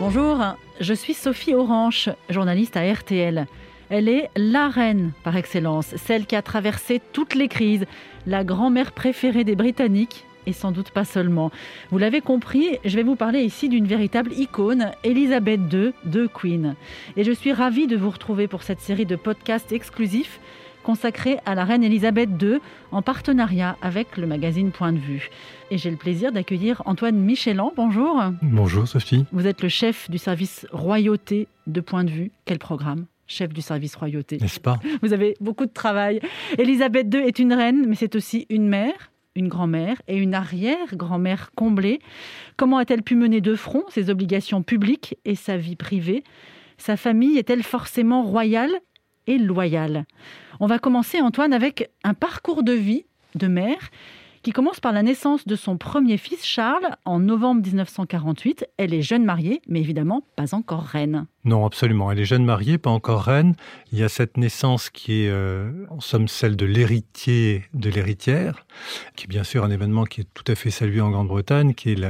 Bonjour, je suis Sophie Orange, journaliste à RTL. Elle est la reine par excellence, celle qui a traversé toutes les crises, la grand-mère préférée des Britanniques et sans doute pas seulement. Vous l'avez compris, je vais vous parler ici d'une véritable icône, Elisabeth II de Queen. Et je suis ravie de vous retrouver pour cette série de podcasts exclusifs consacrée à la reine Elisabeth II en partenariat avec le magazine Point de vue. Et j'ai le plaisir d'accueillir Antoine Michelan. Bonjour. Bonjour Sophie. Vous êtes le chef du service royauté de Point de vue. Quel programme chef du service royauté? N'est-ce pas? Vous avez beaucoup de travail. Elisabeth II est une reine, mais c'est aussi une mère, une grand-mère et une arrière-grand-mère comblée. Comment a-t-elle pu mener de front ses obligations publiques et sa vie privée? Sa famille est-elle forcément royale? Loyale On va commencer, Antoine, avec un parcours de vie de mère qui commence par la naissance de son premier fils, Charles, en novembre 1948. Elle est jeune mariée, mais évidemment pas encore reine. Non, absolument. Elle est jeune mariée, pas encore reine. Il y a cette naissance qui est, euh, en somme, celle de l'héritier de l'héritière, qui est bien sûr un événement qui est tout à fait salué en Grande-Bretagne, qui est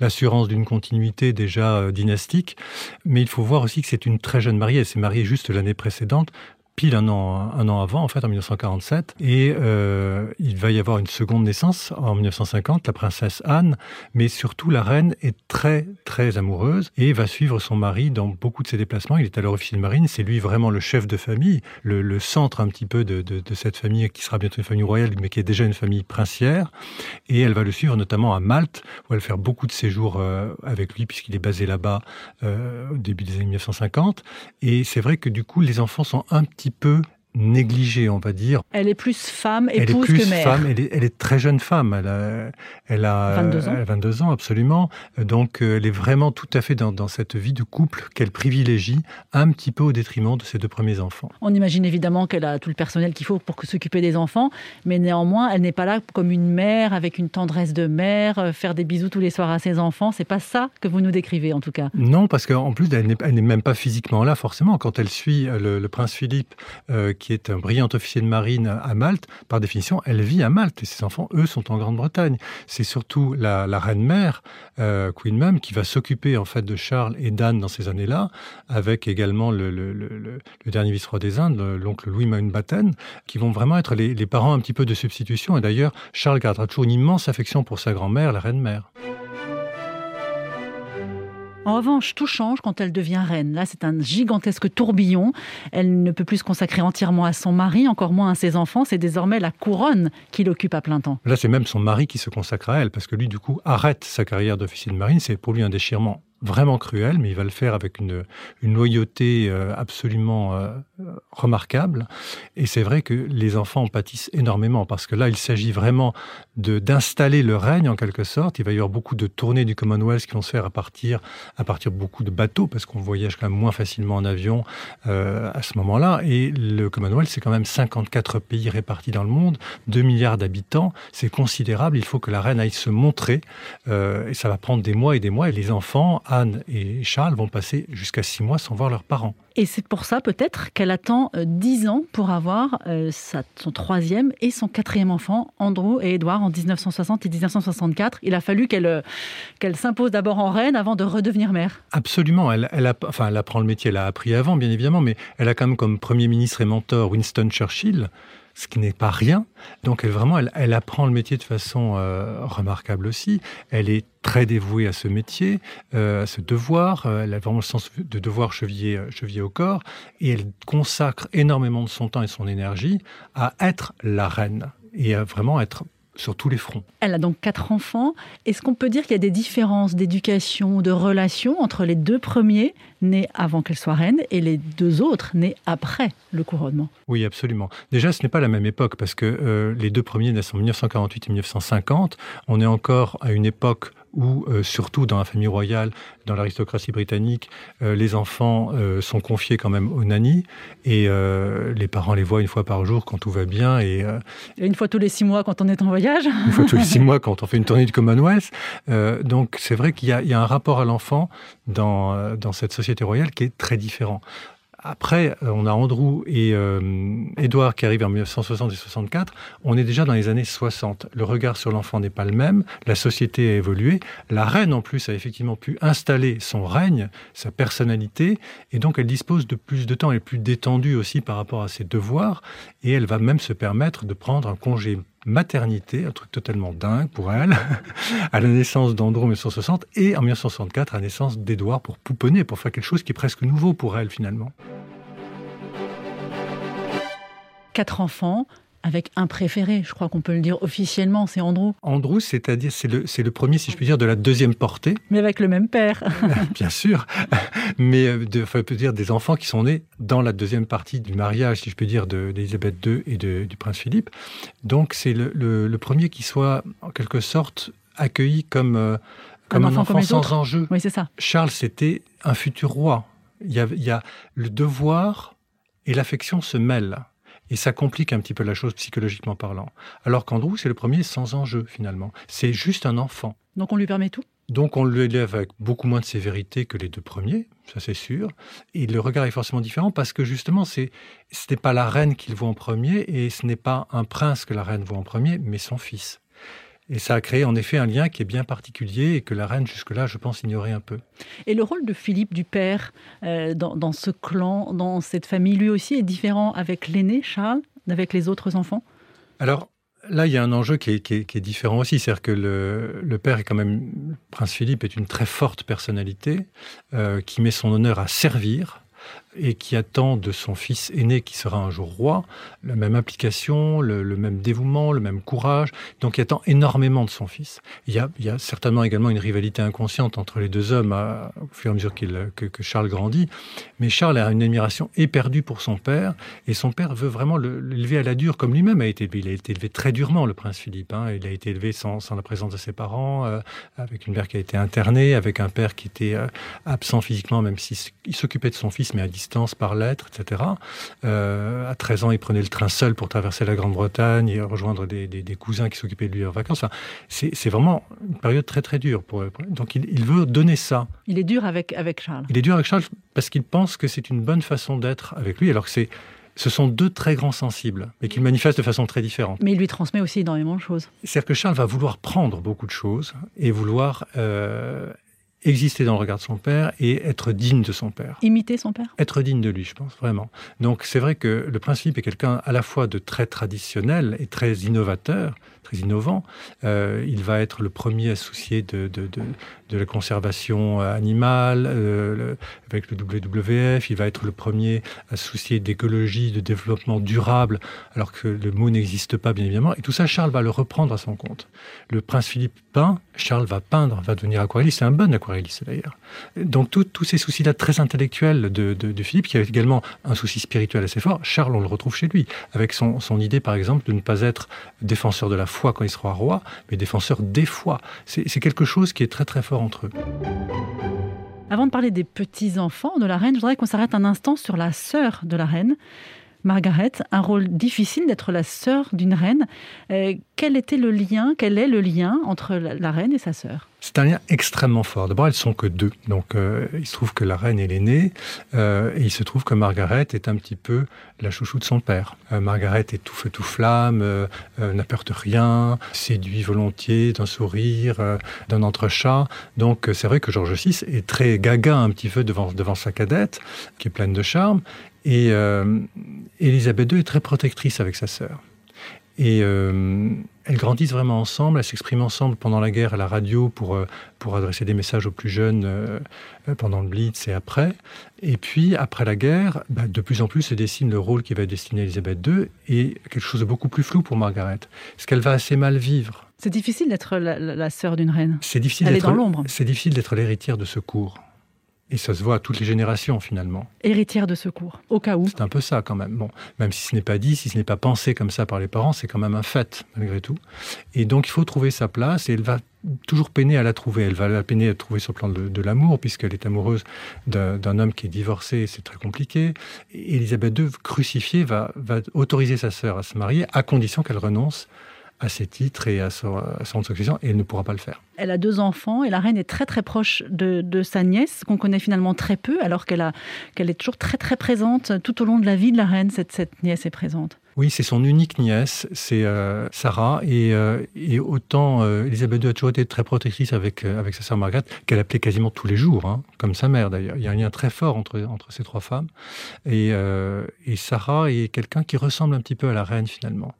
l'assurance d'une continuité déjà euh, dynastique. Mais il faut voir aussi que c'est une très jeune mariée. Elle s'est mariée juste l'année précédente pile un an, un an avant, en fait, en 1947. Et euh, il va y avoir une seconde naissance en 1950, la princesse Anne. Mais surtout, la reine est très, très amoureuse et va suivre son mari dans beaucoup de ses déplacements. Il est alors officier de marine. C'est lui vraiment le chef de famille, le, centre un petit peu de, cette famille qui sera bientôt une famille royale, mais qui est déjà une famille princière. Et elle va le suivre notamment à Malte, où elle va faire beaucoup de séjours euh, avec lui, puisqu'il est basé là-bas euh, au début des années 1950. Et c'est vrai que du coup, les enfants sont un petit peu négligée, on va dire. Elle est plus femme, épouse elle est plus que mère. Femme, elle, est, elle est très jeune femme. Elle a, elle a 22 ans. 22 ans, absolument. Donc, euh, elle est vraiment tout à fait dans, dans cette vie de couple qu'elle privilégie, un petit peu au détriment de ses deux premiers enfants. On imagine évidemment qu'elle a tout le personnel qu'il faut pour s'occuper des enfants, mais néanmoins, elle n'est pas là comme une mère avec une tendresse de mère, euh, faire des bisous tous les soirs à ses enfants. C'est pas ça que vous nous décrivez, en tout cas. Non, parce qu'en plus, elle n'est même pas physiquement là, forcément. Quand elle suit euh, le, le prince Philippe, euh, qui est un brillant officier de marine à Malte, par définition, elle vit à Malte et ses enfants, eux, sont en Grande-Bretagne. C'est surtout la, reine-mère, euh, Queen Mum, qui va s'occuper en fait de Charles et d'Anne dans ces années-là, avec également le, le, le, le dernier vice-roi des Indes, l'oncle Louis Mountbatten, qui vont vraiment être les, les parents un petit peu de substitution. Et d'ailleurs, Charles gardera toujours une immense affection pour sa grand-mère, la reine-mère. En revanche, tout change quand elle devient reine. Là, c'est un gigantesque tourbillon. Elle ne peut plus se consacrer entièrement à son mari, encore moins à ses enfants. C'est désormais la couronne qui l'occupe à plein temps. Là, c'est même son mari qui se consacre à elle, parce que lui, du coup, arrête sa carrière d'officier de marine. C'est pour lui un déchirement vraiment cruel, mais il va le faire avec une, une loyauté euh, absolument euh, remarquable. Et c'est vrai que les enfants en pâtissent énormément, parce que là, il s'agit vraiment de d'installer le règne en quelque sorte. Il va y avoir beaucoup de tournées du Commonwealth qui vont se faire à partir, à partir beaucoup de bateaux, parce qu'on voyage quand même moins facilement en avion euh, à ce moment-là. Et le Commonwealth, c'est quand même 54 pays répartis dans le monde, 2 milliards d'habitants. C'est considérable. Il faut que la reine aille se montrer. Euh, et ça va prendre des mois et des mois. Et les enfants, Anne et Charles, vont passer jusqu'à six mois sans voir leurs parents. Et c'est pour ça peut-être qu'elle attend euh, dix ans pour avoir euh, son troisième et son quatrième enfant, Andrew et Edward, en 1960 et 1964. Il a fallu qu'elle euh, qu'elle s'impose d'abord en reine avant de redevenir mère. Absolument. Elle, elle, a, enfin, elle apprend le métier, elle a appris avant, bien évidemment, mais elle a quand même comme Premier ministre et mentor Winston Churchill ce qui n'est pas rien. Donc elle vraiment, elle, apprend le métier de façon euh, remarquable aussi. Elle est très dévouée à ce métier, euh, à ce devoir. Euh, elle a vraiment le sens de devoir chevillé, chevillé au corps, et elle consacre énormément de son temps et son énergie à être la reine et à vraiment être sur tous les fronts. Elle a donc quatre enfants. Est-ce qu'on peut dire qu'il y a des différences d'éducation, de relations entre les deux premiers nés avant qu'elle soit reine et les deux autres nés après le couronnement? Oui, absolument. Déjà, ce n'est pas la même époque parce que euh, les deux premiers naissent en 1948 et 1950. On est encore à une époque où, euh, surtout dans la famille royale, dans l'aristocratie britannique, euh, les enfants euh, sont confiés quand même aux nannies et les parents les voient une fois par jour quand tout va bien. Et, et une fois tous les six mois quand on est en voyage Une fois tous les six mois quand on fait une tournée du Commonwealth. Donc c'est vrai qu'il y, y, a un rapport à l'enfant dans, dans cette société royale qui est très différent Après, euh, on a Andrew et euh, Edouard qui arrivent en 1960 et 64. On est déjà dans les années 60. Le regard sur l'enfant n'est pas le même. La société a évolué. La reine, en plus, a effectivement pu installer son règne, sa personnalité, et donc elle dispose de plus de temps. Elle est plus détendue aussi par rapport à ses devoirs, et elle va même se permettre de prendre un congé maternité, un truc totalement dingue pour elle, à la naissance d'Andrew en 1960 et en 1964 à la naissance d'Edouard pour pouponner, pour faire quelque chose qui est presque nouveau pour elle finalement. Quatre enfants, avec un préféré, je crois qu'on peut le dire officiellement, c'est Andrew. Andrew, c'est-à-dire, c'est le, c'est le premier, si je puis dire, de la deuxième portée. Mais avec le même père. Bien sûr. Mais, euh, de, enfin, peut dire, des enfants qui sont nés dans la deuxième partie du mariage, si je peux dire, d'Elisabeth II et de, du prince Philippe. Donc, c'est le, le, premier qui soit, en quelque sorte, accueilli comme, euh, comme un, enfant, sans enjeu. Oui, c'est ça. Charles, c'était un futur roi. Il y, a, il y a le devoir et l'affection se mêlent. Et ça complique un petit peu la chose psychologiquement parlant. Alors qu'Andrew, c'est le premier sans enjeu, finalement. C'est juste un enfant. Donc on lui permet tout? Donc on l'élève avec beaucoup moins de sévérité que les deux premiers, ça c'est sûr. Et le regard est forcément différent parce que justement, c'est ce n'est pas la reine qu'il voit en premier et ce n'est pas un prince que la reine voit en premier, mais son fils. Et ça a créé en effet un lien qui est bien particulier et que la reine jusque-là, je pense, ignorait un peu. Et le rôle de Philippe du père euh, dans, ce clan, dans cette famille, lui aussi est différent avec l'aîné Charles, avec les autres enfants? Alors là, il y a un enjeu qui est, différent aussi, c'est-à-dire que le, père est quand même, Prince Philippe est une très forte personnalité euh, qui met son honneur à servir et qui attend de son fils aîné qui sera un jour roi la même application, le, même dévouement, le même courage. Donc il attend énormément de son fils. Il y a, certainement également une rivalité inconsciente entre les deux hommes au fur et à mesure que, Charles grandit. Mais Charles a une admiration éperdue pour son père et son père veut vraiment l'élever à la dure comme lui-même a été élevé. Il a été élevé très durement, le prince Philippe. Hein. Il a été élevé sans, sans, la présence de ses parents, euh, avec une mère qui a été internée, avec un père qui était euh, absent physiquement, même s'il s'occupait de son fils, mais à distance par lettre, etc. Euh, à 13 ans, il prenait le train seul pour traverser la Grande-Bretagne et rejoindre des, cousins qui s'occupaient de lui en vacances. c'est vraiment une période très très dure. Pour, donc il, veut donner ça. Il est dur avec, avec Charles. Il est dur avec Charles parce qu'il pense que c'est une bonne façon d'être avec lui, alors que c'est ce sont deux très grands sensibles, mais qu'ils manifestent de façon très différente. Mais il lui transmet aussi énormément de choses. C'est-à-dire que Charles va vouloir prendre beaucoup de choses et vouloir euh, exister dans le regard de son père et être digne de son père. Imiter son père? Être digne de lui, je pense, vraiment. Donc c'est vrai que le prince Philippe est quelqu'un à la fois de très traditionnel et très innovateur, très innovant. Euh, il va être le premier associé de, de, de, de la conservation animale euh, avec le WWF. Il va être le premier associé d'écologie, de développement durable, alors que le mot n'existe pas, bien évidemment. Et tout ça, Charles va le reprendre à son compte. Le prince Philippe peint, Charles va peindre, va devenir aquarelliste. C'est un bon aquarelliste, d'ailleurs. Donc tous ces soucis-là très intellectuels de, Philippe, qui avait également un souci spirituel assez fort, Charles, on le retrouve chez lui, avec son, son idée, par exemple, de ne pas être défenseur de la foi quand il sera roi, mais défenseur des foi. C'est quelque chose qui est très très fort entre eux. Avant de parler des petits-enfants de la reine, je voudrais qu'on s'arrête un instant sur la sœur de la reine. Margaret, un rôle difficile d'être la sœur d'une reine. Euh, quel était le lien, quel est le lien entre la reine et sa sœur? C'est un lien extrêmement fort. D'abord, elles sont que deux. Donc, euh, il se trouve que la reine est l'aînée, euh, et il se trouve que Margaret est un petit peu la chouchou de son père. Margaret est tout feu tout flamme, n'a peur de rien, séduit volontiers d'un sourire, d'un entrechat. Donc, c'est vrai que George VI est très gaga un petit peu devant, devant sa cadette, qui est pleine de charme. Et Élisabeth II est très protectrice avec sa sœur. Et euh, elles grandissent vraiment ensemble, elles s'expriment ensemble pendant la guerre à la radio pour, euh, pour adresser des messages aux plus jeunes euh, pendant le Blitz et après. Et puis, après la guerre, bah, de plus en plus se dessine le rôle qui va être destiné à Elisabeth II et quelque chose de beaucoup plus flou pour Margaret. Ce qu'elle va assez mal vivre. C'est difficile d'être la, la, sœur d'une reine. C'est difficile dans l'ombre. C'est difficile d'être l'héritière de ce cours. Et ça se voit à toutes les générations finalement. Héritière de secours, au cas où. C'est un peu ça quand même. Bon, même si ce n'est pas dit, si ce n'est pas pensé comme ça par les parents, c'est quand même un fait malgré tout. Et donc il faut trouver sa place et elle va toujours peiner à la trouver. Elle va la peiner à la trouver sur le plan de, l'amour puisqu'elle est amoureuse d'un homme qui est divorcé, c'est très compliqué. Et Elisabeth II, crucifiée, va, va autoriser sa sœur à se marier à condition qu'elle renonce à ses titres et à son, à succession, et elle ne pourra pas le faire. Elle a deux enfants et la reine est très très proche de, sa nièce, qu'on connaît finalement très peu, alors qu'elle est toujours très très présente tout au long de la vie de la reine, cette nièce est présente. Oui, c'est son unique nièce, c'est euh, Sarah. Et, euh, autant euh, Elisabeth II a toujours été très protectrice avec, avec sa sœur Margaret, qu'elle appelait quasiment tous les jours, hein, comme sa mère d'ailleurs. Il y a un lien très fort entre, entre ces trois femmes. Et, et Sarah est quelqu'un qui ressemble un petit peu à la reine finalement.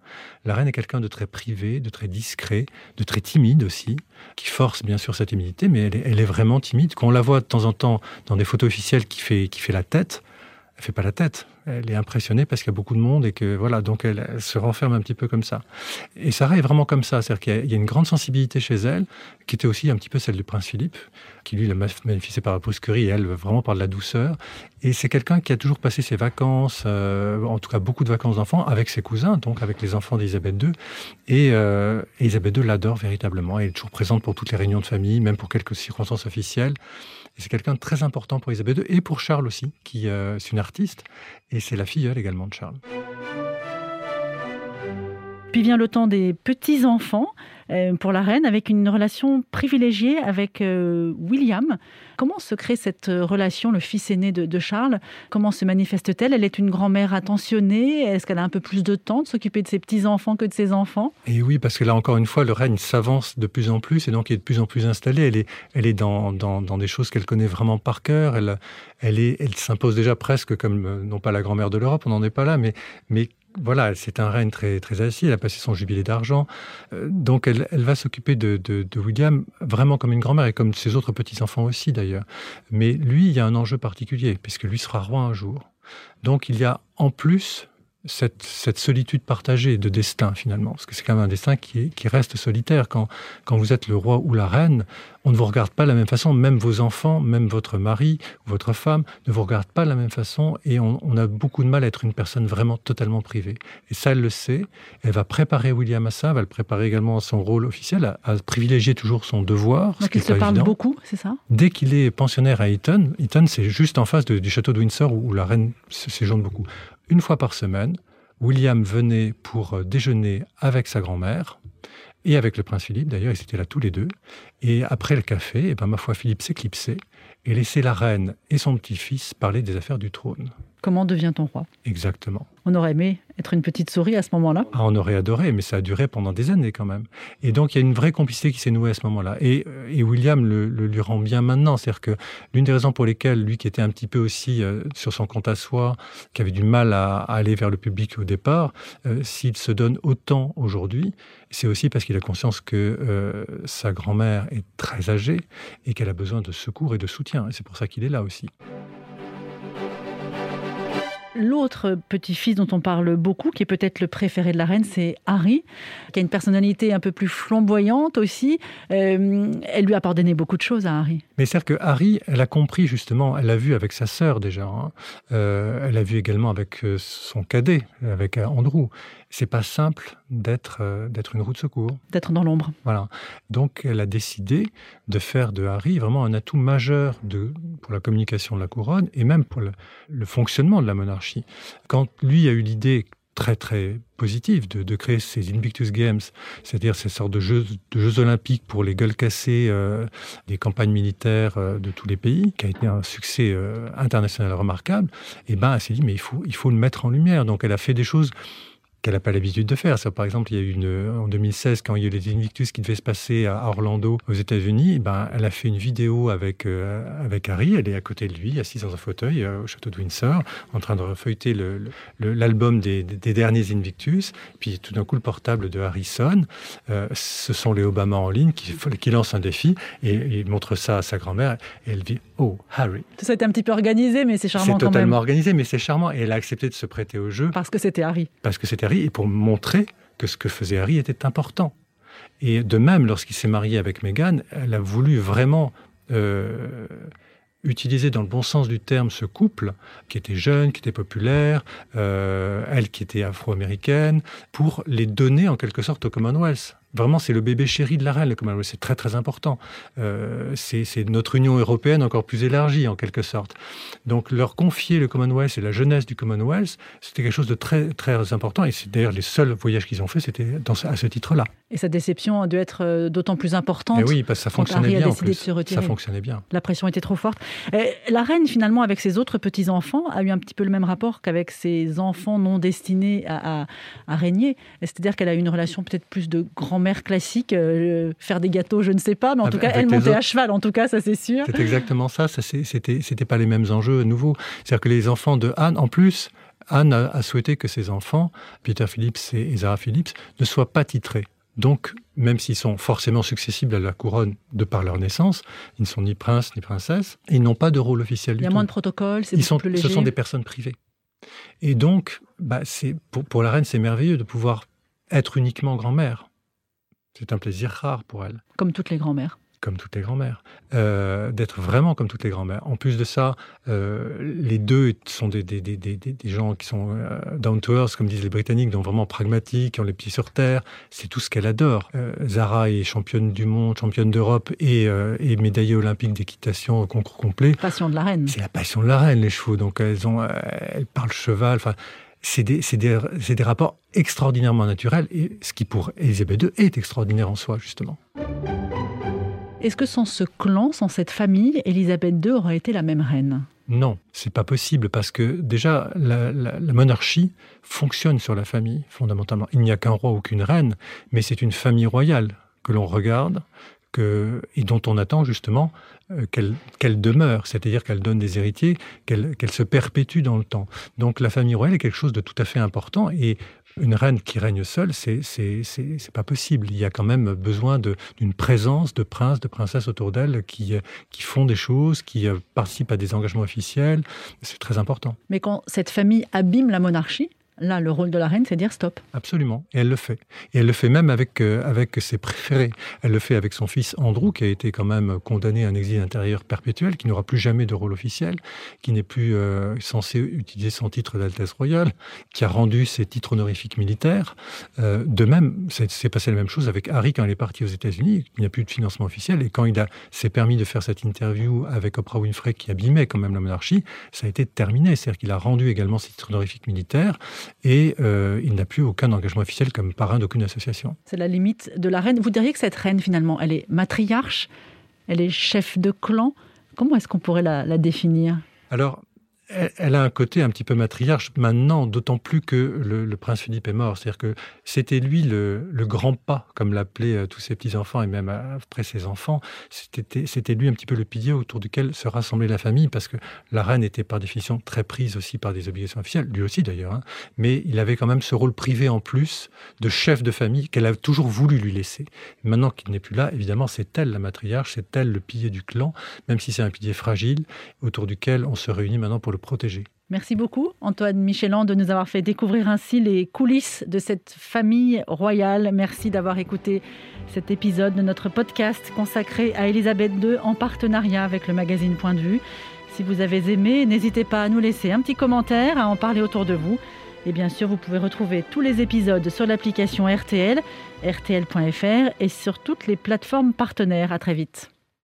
La reine est quelqu'un de très privé, de très discret, de très timide aussi, qui force bien sûr sa timidité, mais elle est, elle est vraiment timide. Quand on la voit de temps en temps dans des photos officielles qui fait, qui fait la tête, fait pas la tête elle est impressionnée parce qu'il y a beaucoup de monde et que voilà, donc elle, se renferme un petit peu comme ça. Et Sarah est vraiment comme ça, c'est-à-dire qu'il y, a une grande sensibilité chez elle, qui était aussi un petit peu celle du prince Philippe, qui lui l'a magnifié par la brusquerie et elle vraiment par de la douceur. Et c'est quelqu'un qui a toujours passé ses vacances, euh, en tout cas beaucoup de vacances d'enfants, avec ses cousins, donc avec les enfants d'Elisabeth II. Et euh, Elisabeth II l'adore véritablement. Elle est toujours présente pour toutes les réunions de famille, même pour quelques circonstances officielles. C'est quelqu'un de très important pour Elisabeth II et pour Charles aussi, qui euh, est une artiste. Et c'est la filleule également de Charles. Puis vient le temps des petits-enfants. Euh, pour la reine, avec une relation privilégiée avec euh, William. Comment se crée cette euh, relation, le fils aîné de, Charles? Comment se manifeste-t-elle? Elle est une grand-mère attentionnée? Est-ce qu'elle a un peu plus de temps de s'occuper de ses petits-enfants que de ses enfants? Et oui, parce que là, encore une fois, le règne s'avance de plus en plus et donc est de plus en plus installé. Elle est, elle est dans, dans, des choses qu'elle connaît vraiment par cœur. Elle, elle, est, elle s'impose déjà presque comme, non pas la grand-mère de l'Europe, on n'en est pas là, mais, mais voilà, c'est un règne très, très assis. Elle a passé son jubilé d'argent. Euh, donc, elle, va s'occuper de, William vraiment comme une grand-mère et comme ses autres petits-enfants aussi, d'ailleurs. Mais lui, il y a un enjeu particulier, puisque lui sera roi un jour. Donc, il y a en plus cette, solitude partagée de destin finalement, parce que c'est quand même un destin qui, qui reste solitaire. Quand, quand vous êtes le roi ou la reine, on ne vous regarde pas de la même façon, même vos enfants, même votre mari ou votre femme ne vous regardent pas de la même façon, et on, a beaucoup de mal à être une personne vraiment totalement privée. Et ça, elle le sait. Elle va préparer William à ça, elle va le préparer également à son rôle officiel, à, privilégier toujours son devoir. Donc il se parle beaucoup, c'est ça? Dès qu'il est pensionnaire à Eton, Eton c'est juste en face du château de Windsor où, où la reine séjourne beaucoup une fois par semaine, William venait pour euh, déjeuner avec sa grand-mère et avec le prince Philippe, d'ailleurs, ils étaient là tous les deux. Et après le café, eh ben, ma foi, Philippe s'éclipsait et laissait la reine et son petit-fils parler des affaires du trône. Comment devient-on roi? Exactement. On aurait aimé être une petite souris à ce moment-là ah, On aurait adoré, mais ça a duré pendant des années quand même. Et donc il y a une vraie complicité qui s'est nouée à ce moment-là. Et, et, William le, lui rend bien maintenant. C'est-à-dire que l'une des raisons pour lesquelles lui, qui était un petit peu aussi euh, sur son compte à soi, qui avait du mal à, aller vers le public au départ, euh, s'il se donne autant aujourd'hui, c'est aussi parce qu'il a conscience que euh, sa grand-mère est très âgée et qu'elle a besoin de secours et de soutien. Et c'est pour ça qu'il est là aussi. L'autre petit-fils dont on parle beaucoup, qui est peut-être le préféré de la reine, c'est Harry, qui a une personnalité un peu plus flamboyante aussi. Euh, elle lui a pardonné beaucoup de choses à Harry. Mais c'est que Harry, elle a compris justement, elle l'a vu avec sa sœur déjà, hein. euh, elle l'a vu également avec euh, son cadet, avec Andrew c'est pas simple d'être euh, d'être une roue de secours. D'être dans l'ombre. Voilà. Donc elle a décidé de faire de Harry vraiment un atout majeur de, pour la communication de la couronne et même pour le, fonctionnement de la monarchie. Quand lui a eu l'idée très très positive de, créer ces Invictus Games, c'est-à-dire ces sortes de jeux, de jeux olympiques pour les gueules cassées euh, des campagnes militaires euh, de tous les pays, qui a été un succès international remarquable, et eh ben elle s'est dit mais il faut, il faut le mettre en lumière. Donc elle a fait des choses qu'elle n'a pas l'habitude de faire. Ça, par exemple, il y a eu une, en 2016, quand il y a eu les Invictus qui devaient se passer à Orlando, aux États-Unis, ben, elle a fait une vidéo avec, euh, avec Harry. Elle est à côté de lui, assise dans un fauteuil euh, au château de Windsor, en train de feuilleter l'album des, des, derniers Invictus. Puis tout d'un coup, le portable de Harry sonne. Euh, ce sont les Obama en ligne qui, qui lancent un défi et, il montre ça à sa grand-mère. Et elle dit Oh, Harry. Ça a été un petit peu organisé, mais c'est charmant quand même. C'est totalement organisé, mais c'est charmant. Et elle a accepté de se prêter au jeu. Parce que c'était Harry. Parce que c'était Harry et pour montrer que ce que faisait Harry était important. Et de même, lorsqu'il s'est marié avec Meghan, elle a voulu vraiment euh, utiliser dans le bon sens du terme ce couple, qui était jeune, qui était populaire, euh, elle qui était afro-américaine, pour les donner en quelque sorte au Commonwealth. Vraiment, c'est le bébé chéri de la reine, le Commonwealth. C'est très, très important. Euh, c'est notre Union européenne encore plus élargie, en quelque sorte. Donc, leur confier le Commonwealth et la jeunesse du Commonwealth, c'était quelque chose de très, très important. Et c'est d'ailleurs les seuls voyages qu'ils ont fait, c'était à ce titre-là. Et sa déception a dû être euh, d'autant plus importante. Et oui, parce que ça fonctionnait bien. En plus. Ça fonctionnait bien. La pression était trop forte. la reine, finalement, avec ses autres petits-enfants, a eu un petit peu le même rapport qu'avec ses enfants non destinés à, à, régner. C'est-à-dire qu'elle a eu une relation peut-être plus de grand-mère classique, euh, faire des gâteaux, je ne sais pas, mais en tout cas, elle montait à cheval, en tout cas, ça c'est sûr. C'est exactement ça. ça c'était, pas les mêmes enjeux nouveaux. C'est-à-dire que les enfants de Anne, en plus, Anne a, souhaité que ses enfants, Peter Phillips et Zara Phillips, ne soient pas titrés. Donc, même s'ils sont forcément successibles à la couronne de par leur naissance, ils ne sont ni princes ni princesses, ils n'ont pas de rôle officiel du tout. Il y a moins de protocoles, c'est plus léger. Ce sont des personnes privées. Et donc, bah, pour, pour la reine, c'est merveilleux de pouvoir être uniquement grand-mère. C'est un plaisir rare pour elle. Comme toutes les grand-mères comme toutes les grand-mères, euh, d'être vraiment comme toutes les grand-mères. En plus de ça, euh, les deux sont des, des, des, des, gens qui sont euh, down to earth, comme disent les Britanniques, donc vraiment pragmatiques, qui ont les pieds sur terre. C'est tout ce qu'elle adore. Zara est championne du monde, championne d'Europe et, et, médaillée olympique d'équitation au concours complet. Passion de la reine. C'est la passion de la reine, les chevaux. Donc elles, ont, elles parlent cheval. Enfin, c'est des, des, des, rapports extraordinairement naturels, et ce qui pour Elisabeth II est extraordinaire en soi, justement. Est-ce que sans ce clan, sans cette famille, Elisabeth II aurait été la même reine? Non, c'est pas possible parce que déjà la, monarchie fonctionne sur la famille fondamentalement. Il n'y a qu'un roi ou qu'une reine, mais c'est une famille royale que l'on regarde et dont on attend justement euh, qu'elle demeure, c'est-à-dire qu'elle donne des héritiers, qu'elle se perpétue dans le temps. Donc la famille royale est quelque chose de tout à fait important et une reine qui règne seule, c'est c'est pas possible. Il y a quand même besoin d'une présence de princes, de princesses autour d'elle qui qui font des choses, qui euh, participent à des engagements officiels. C'est très important. Mais quand cette famille abîme la monarchie, Là, le rôle de la reine, c'est dire stop. Absolument. Et elle le fait. Et elle le fait même avec, euh, avec ses préférés. Elle le fait avec son fils Andrew, qui a été quand même condamné à un exil intérieur perpétuel, qui n'aura plus jamais de rôle officiel, qui n'est plus euh, censé utiliser son titre d'Altesse royale, qui a rendu ses titres honorifiques militaires. Euh, de même, c'est passé la même chose avec Harry quand il est parti aux États-Unis. Il n'y a plus de financement officiel. Et quand il s'est permis de faire cette interview avec Oprah Winfrey, qui abîmait quand même la monarchie, ça a été terminé. C'est-à-dire qu'il a rendu également ses titres honorifiques militaires et euh, il n'a plus aucun engagement officiel comme parrain d'aucune association. C'est la limite de la reine. Vous diriez que cette reine, finalement, elle est matriarche, elle est chef de clan. Comment est-ce qu'on pourrait la, la définir? Alors, elle a un côté un petit peu matriarche maintenant, d'autant plus que le, prince Philippe est mort. C'est-à-dire que c'était lui le, grand pas, comme l'appelaient euh, tous ses petits-enfants et même après ses enfants. C'était lui un petit peu le pilier autour duquel se rassemblait la famille, parce que la reine était par définition très prise aussi par des obligations officielles, lui aussi d'ailleurs. Hein. Mais il avait quand même ce rôle privé en plus de chef de famille qu'elle a toujours voulu lui laisser. Maintenant qu'il n'est plus là, évidemment, c'est elle la matriarche, c'est elle le pilier du clan, même si c'est un pilier fragile autour duquel on se réunit maintenant pour protéger. Merci beaucoup, Antoine Michelan, de nous avoir fait découvrir ainsi les coulisses de cette famille royale. Merci d'avoir écouté cet épisode de notre podcast consacré à Elisabeth II en partenariat avec le magazine Point de vue. Si vous avez aimé, n'hésitez pas à nous laisser un petit commentaire, à en parler autour de vous. Et bien sûr, vous pouvez retrouver tous les épisodes sur l'application RTL, rtl.fr et sur toutes les plateformes partenaires. À très vite.